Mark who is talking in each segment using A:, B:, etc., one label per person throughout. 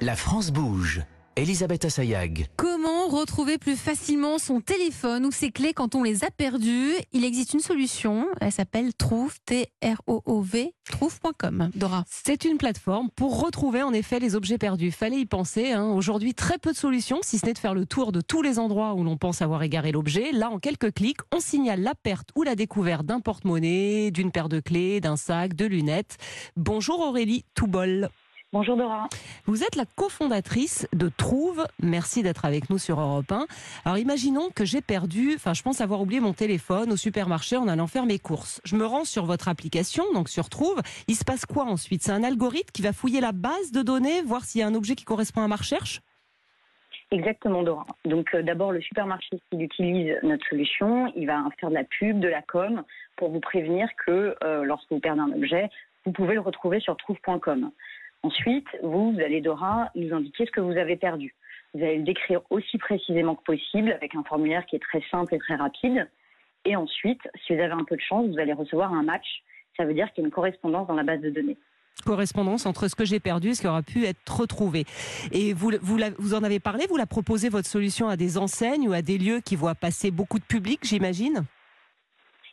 A: La France bouge. Elisabeth Assayag.
B: Comment retrouver plus facilement son téléphone ou ses clés quand on les a perdus Il existe une solution, elle s'appelle Trouve, T-R-O-O-V, trouve.com. Dora.
C: C'est une plateforme pour retrouver en effet les objets perdus. Fallait y penser. Hein. Aujourd'hui, très peu de solutions, si ce n'est de faire le tour de tous les endroits où l'on pense avoir égaré l'objet. Là, en quelques clics, on signale la perte ou la découverte d'un porte-monnaie, d'une paire de clés, d'un sac, de lunettes. Bonjour Aurélie Toubol.
D: Bonjour Dora.
C: Vous êtes la cofondatrice de Trouve. Merci d'être avec nous sur Europe 1. Alors imaginons que j'ai perdu, enfin je pense avoir oublié mon téléphone au supermarché en allant faire mes courses. Je me rends sur votre application, donc sur Trouve. Il se passe quoi ensuite? C'est un algorithme qui va fouiller la base de données, voir s'il y a un objet qui correspond à ma recherche?
D: Exactement, Dora. Donc euh, d'abord, le supermarché, s'il utilise notre solution, il va faire de la pub, de la com, pour vous prévenir que euh, lorsque vous perdez un objet, vous pouvez le retrouver sur trouve.com. Ensuite, vous, allez, Dora, nous indiquer ce que vous avez perdu. Vous allez le décrire aussi précisément que possible avec un formulaire qui est très simple et très rapide. Et ensuite, si vous avez un peu de chance, vous allez recevoir un match. Ça veut dire qu'il y a une correspondance dans la base de données
C: correspondance entre ce que j'ai perdu et ce qui aura pu être retrouvé. Et vous, vous, vous en avez parlé, vous la proposez votre solution à des enseignes ou à des lieux qui voient passer beaucoup de public, j'imagine?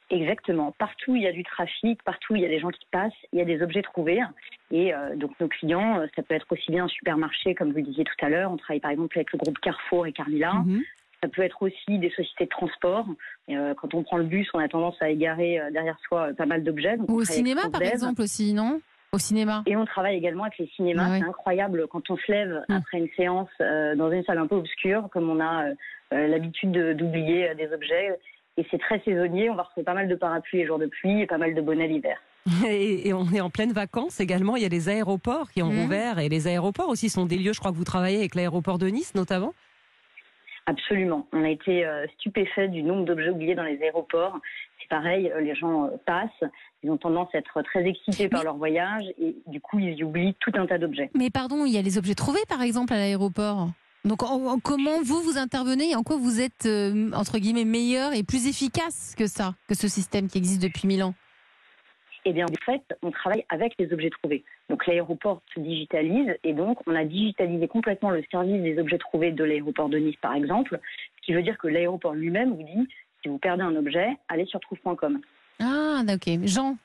D: Exactement. Partout il y a du trafic, partout il y a des gens qui passent, il y a des objets trouvés. Et euh, donc nos clients, euh, ça peut être aussi bien un supermarché, comme vous le disiez tout à l'heure. On travaille par exemple avec le groupe Carrefour et Carmila. Mhm. Ça peut être aussi des sociétés de transport. Euh, quand on prend le bus, on a tendance à égarer derrière soi pas mal d'objets.
B: Ou au cinéma, par exemple, aussi, non? Au cinéma.
D: Et on travaille également avec les cinémas. Ah c'est incroyable quand on se lève hum. après une séance dans une salle un peu obscure, comme on a l'habitude d'oublier des objets et c'est très saisonnier. On va retrouver pas mal de parapluies les jours de pluie et pas mal de bonnets l'hiver.
C: Et, on est en pleine vacances également. Il y a les aéroports qui ont mmh. ouvert et les aéroports aussi sont des lieux. Je crois que vous travaillez avec l'aéroport de Nice notamment.
D: Absolument. On a été euh, stupéfait du nombre d'objets oubliés dans les aéroports. C'est pareil, euh, les gens euh, passent, ils ont tendance à être très excités par leur voyage et du coup ils y oublient tout un tas d'objets.
B: Mais pardon, il y a les objets trouvés par exemple à l'aéroport donc comment vous vous intervenez et en quoi vous êtes euh, entre guillemets meilleur et plus efficace que ça, que ce système qui existe depuis mille ans?
D: Eh bien, en fait, on travaille avec les objets trouvés. Donc, l'aéroport se digitalise et donc, on a digitalisé complètement le service des objets trouvés de l'aéroport de Nice, par exemple. Ce qui veut dire que l'aéroport lui-même vous dit si vous perdez un objet, allez sur trouve.com.
B: Ah, ok. Jean,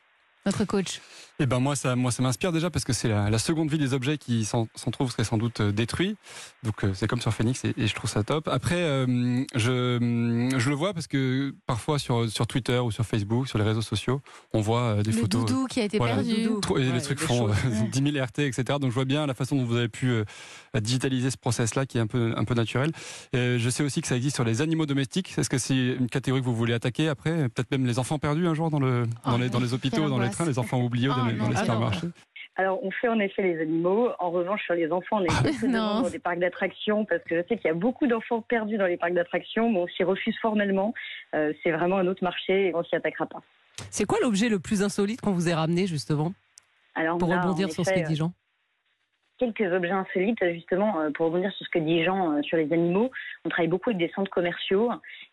B: notre coach
E: Eh ben moi ça, moi ça m'inspire déjà parce que c'est la, seconde vie des objets qui s'en trouvent seraient sans doute euh, détruits. Donc euh, c'est comme sur Phoenix et, je trouve ça top. Après euh, je, je le vois parce que parfois sur sur Twitter ou sur Facebook, sur les réseaux sociaux, on voit des photos.
B: Le doudou qui a été perdu.
E: Et les trucs font 10 000 RT, etc. Donc je vois bien la façon dont vous avez pu digitaliser ce process-là qui est un peu un peu naturel. je sais aussi que ça existe sur les animaux domestiques. Est-ce que c'est une catégorie que vous voulez attaquer après? Peut-être même les enfants perdus un jour dans le dans, ah, les, dans les hôpitaux, dans les les enfants oubliés dans, les, supermarchés
D: alors, on fait en effet les animaux. En revanche, sur les enfants, on est dans des parcs d'attractions parce que je sais qu'il y a beaucoup d'enfants perdus dans les parcs d'attractions, mais on s'y refuse formellement. Euh, c'est vraiment un autre marché et on s'y attaquera pas.
C: C'est quoi l'objet le plus insolite qu'on vous ait ramené, justement Alors, Pour rebondir sur ce que dit Jean?
D: quelques objets insolites, justement, euh, pour rebondir sur ce que dit Jean euh, sur les animaux. On travaille beaucoup avec des centres commerciaux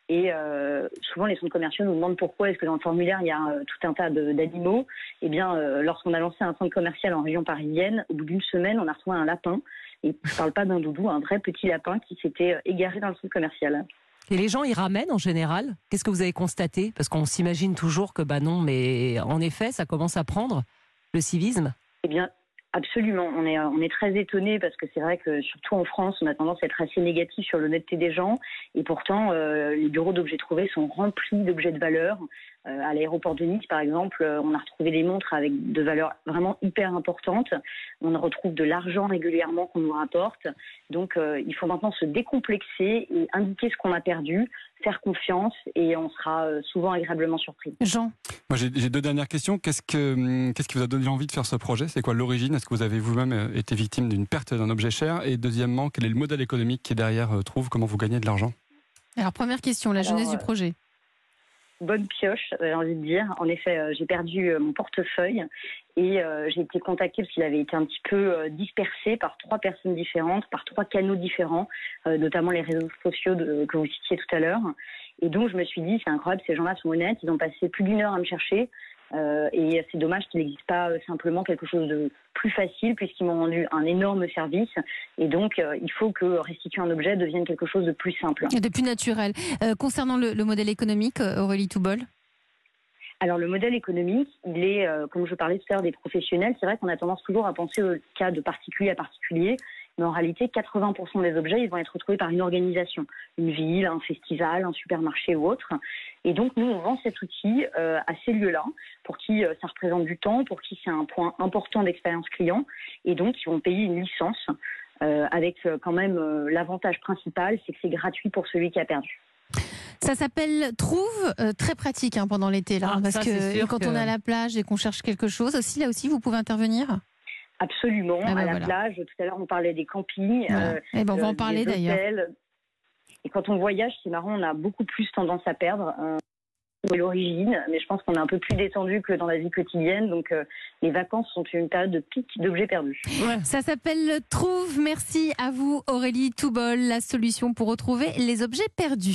D: et euh, souvent les centres commerciaux nous demandent pourquoi est-ce que dans le formulaire il y a tout un tas d'animaux. Eh bien, lorsqu'on a lancé un centre commercial en région parisienne, au bout d'une semaine, on a retrouvé un lapin. Et je ne parle pas d'un doudou, un vrai petit lapin qui s'était égaré dans le centre commercial.
C: Et les gens y ramènent en général? Qu'est-ce que vous avez constaté? Parce qu'on s'imagine toujours que bah non, mais en effet, ça commence à prendre le civisme.
D: Eh bien, Absolument, on est, on est très étonné parce que c'est vrai que surtout en France, on a tendance à être assez négatif sur l'honnêteté des gens et pourtant euh, les bureaux d'objets trouvés sont remplis d'objets de valeur. Euh, à l'aéroport de Nice, par exemple, euh, on a retrouvé des montres avec de valeurs vraiment hyper importantes. On retrouve de l'argent régulièrement qu'on nous rapporte. Donc, euh, il faut maintenant se décomplexer et indiquer ce qu'on a perdu, faire confiance et on sera souvent agréablement surpris.
B: Jean.
E: Moi, j'ai deux dernières questions. Qu'est-ce, que, hum, qu'est-ce qui vous a donné envie de faire ce projet? C'est quoi l'origine? Est-ce que vous avez vous-même été victime d'une perte d'un objet cher? Et deuxièmement, quel est le modèle économique qui est derrière Trouve Comment vous gagnez de l'argent?
B: Alors, première question, la jeunesse du projet
D: bonne pioche, j'ai envie de dire. En effet, euh, j'ai perdu euh, mon portefeuille et euh, j'ai été contactée parce qu'il avait été un petit peu dispersé par trois personnes différentes, par trois canaux différents, notamment les réseaux sociaux que vous citiez tout à l'heure. Et donc, je me suis dit, c'est incroyable, ces gens-là sont honnêtes, ils ont passé plus d'une heure à me chercher. Euh, et c'est dommage qu'il n'existe pas euh, simplement quelque chose de plus facile puisqu'ils m'ont rendu un énorme service. Et donc, euh, il faut que restituer un objet devienne quelque chose de plus simple.
B: Et de plus naturel. Euh, concernant le, le modèle économique, Aurélie Toubol
D: Alors le modèle économique, il est, comme je parlais tout à l'heure des professionnels, c'est vrai qu'on a tendance toujours à penser au cas de particulier à particulier, mais en réalité 80% des objets, ils vont être retrouvés par une organisation, une ville, un festival, un supermarché ou autre. Et donc nous, on vend cet outil euh, à ces lieux-là, pour qui euh, ça représente du temps, pour qui c'est un point important d'expérience client, et donc ils vont payer une licence. euh, avec euh, quand même euh, l'avantage principal, c'est que c'est gratuit pour celui qui a perdu.
B: Ça s'appelle Trouve, euh, très pratique hein, pendant l'été là,
C: Ah,
B: parce
C: ça,
B: que quand
C: que-
B: on est à la plage et qu'on cherche quelque chose, aussi là aussi vous pouvez intervenir?
D: Absolument,
B: Ah bah
D: à la
B: voilà.
D: plage. Tout à l'heure, on parlait des campings.
B: Voilà.
D: euh,
B: Eh ben, on va
D: euh,
B: en parler
D: des
B: d'ailleurs.
D: Et quand on voyage, c'est marrant, on a beaucoup plus tendance à perdre. Euh, l'origine, mais je pense qu'on est un peu plus détendu que dans la vie quotidienne. Donc, euh, les vacances sont une période de pic d'objets perdus.
B: Ça s'appelle Trouve. Merci à vous Aurélie Toubol, la solution pour retrouver les objets perdus.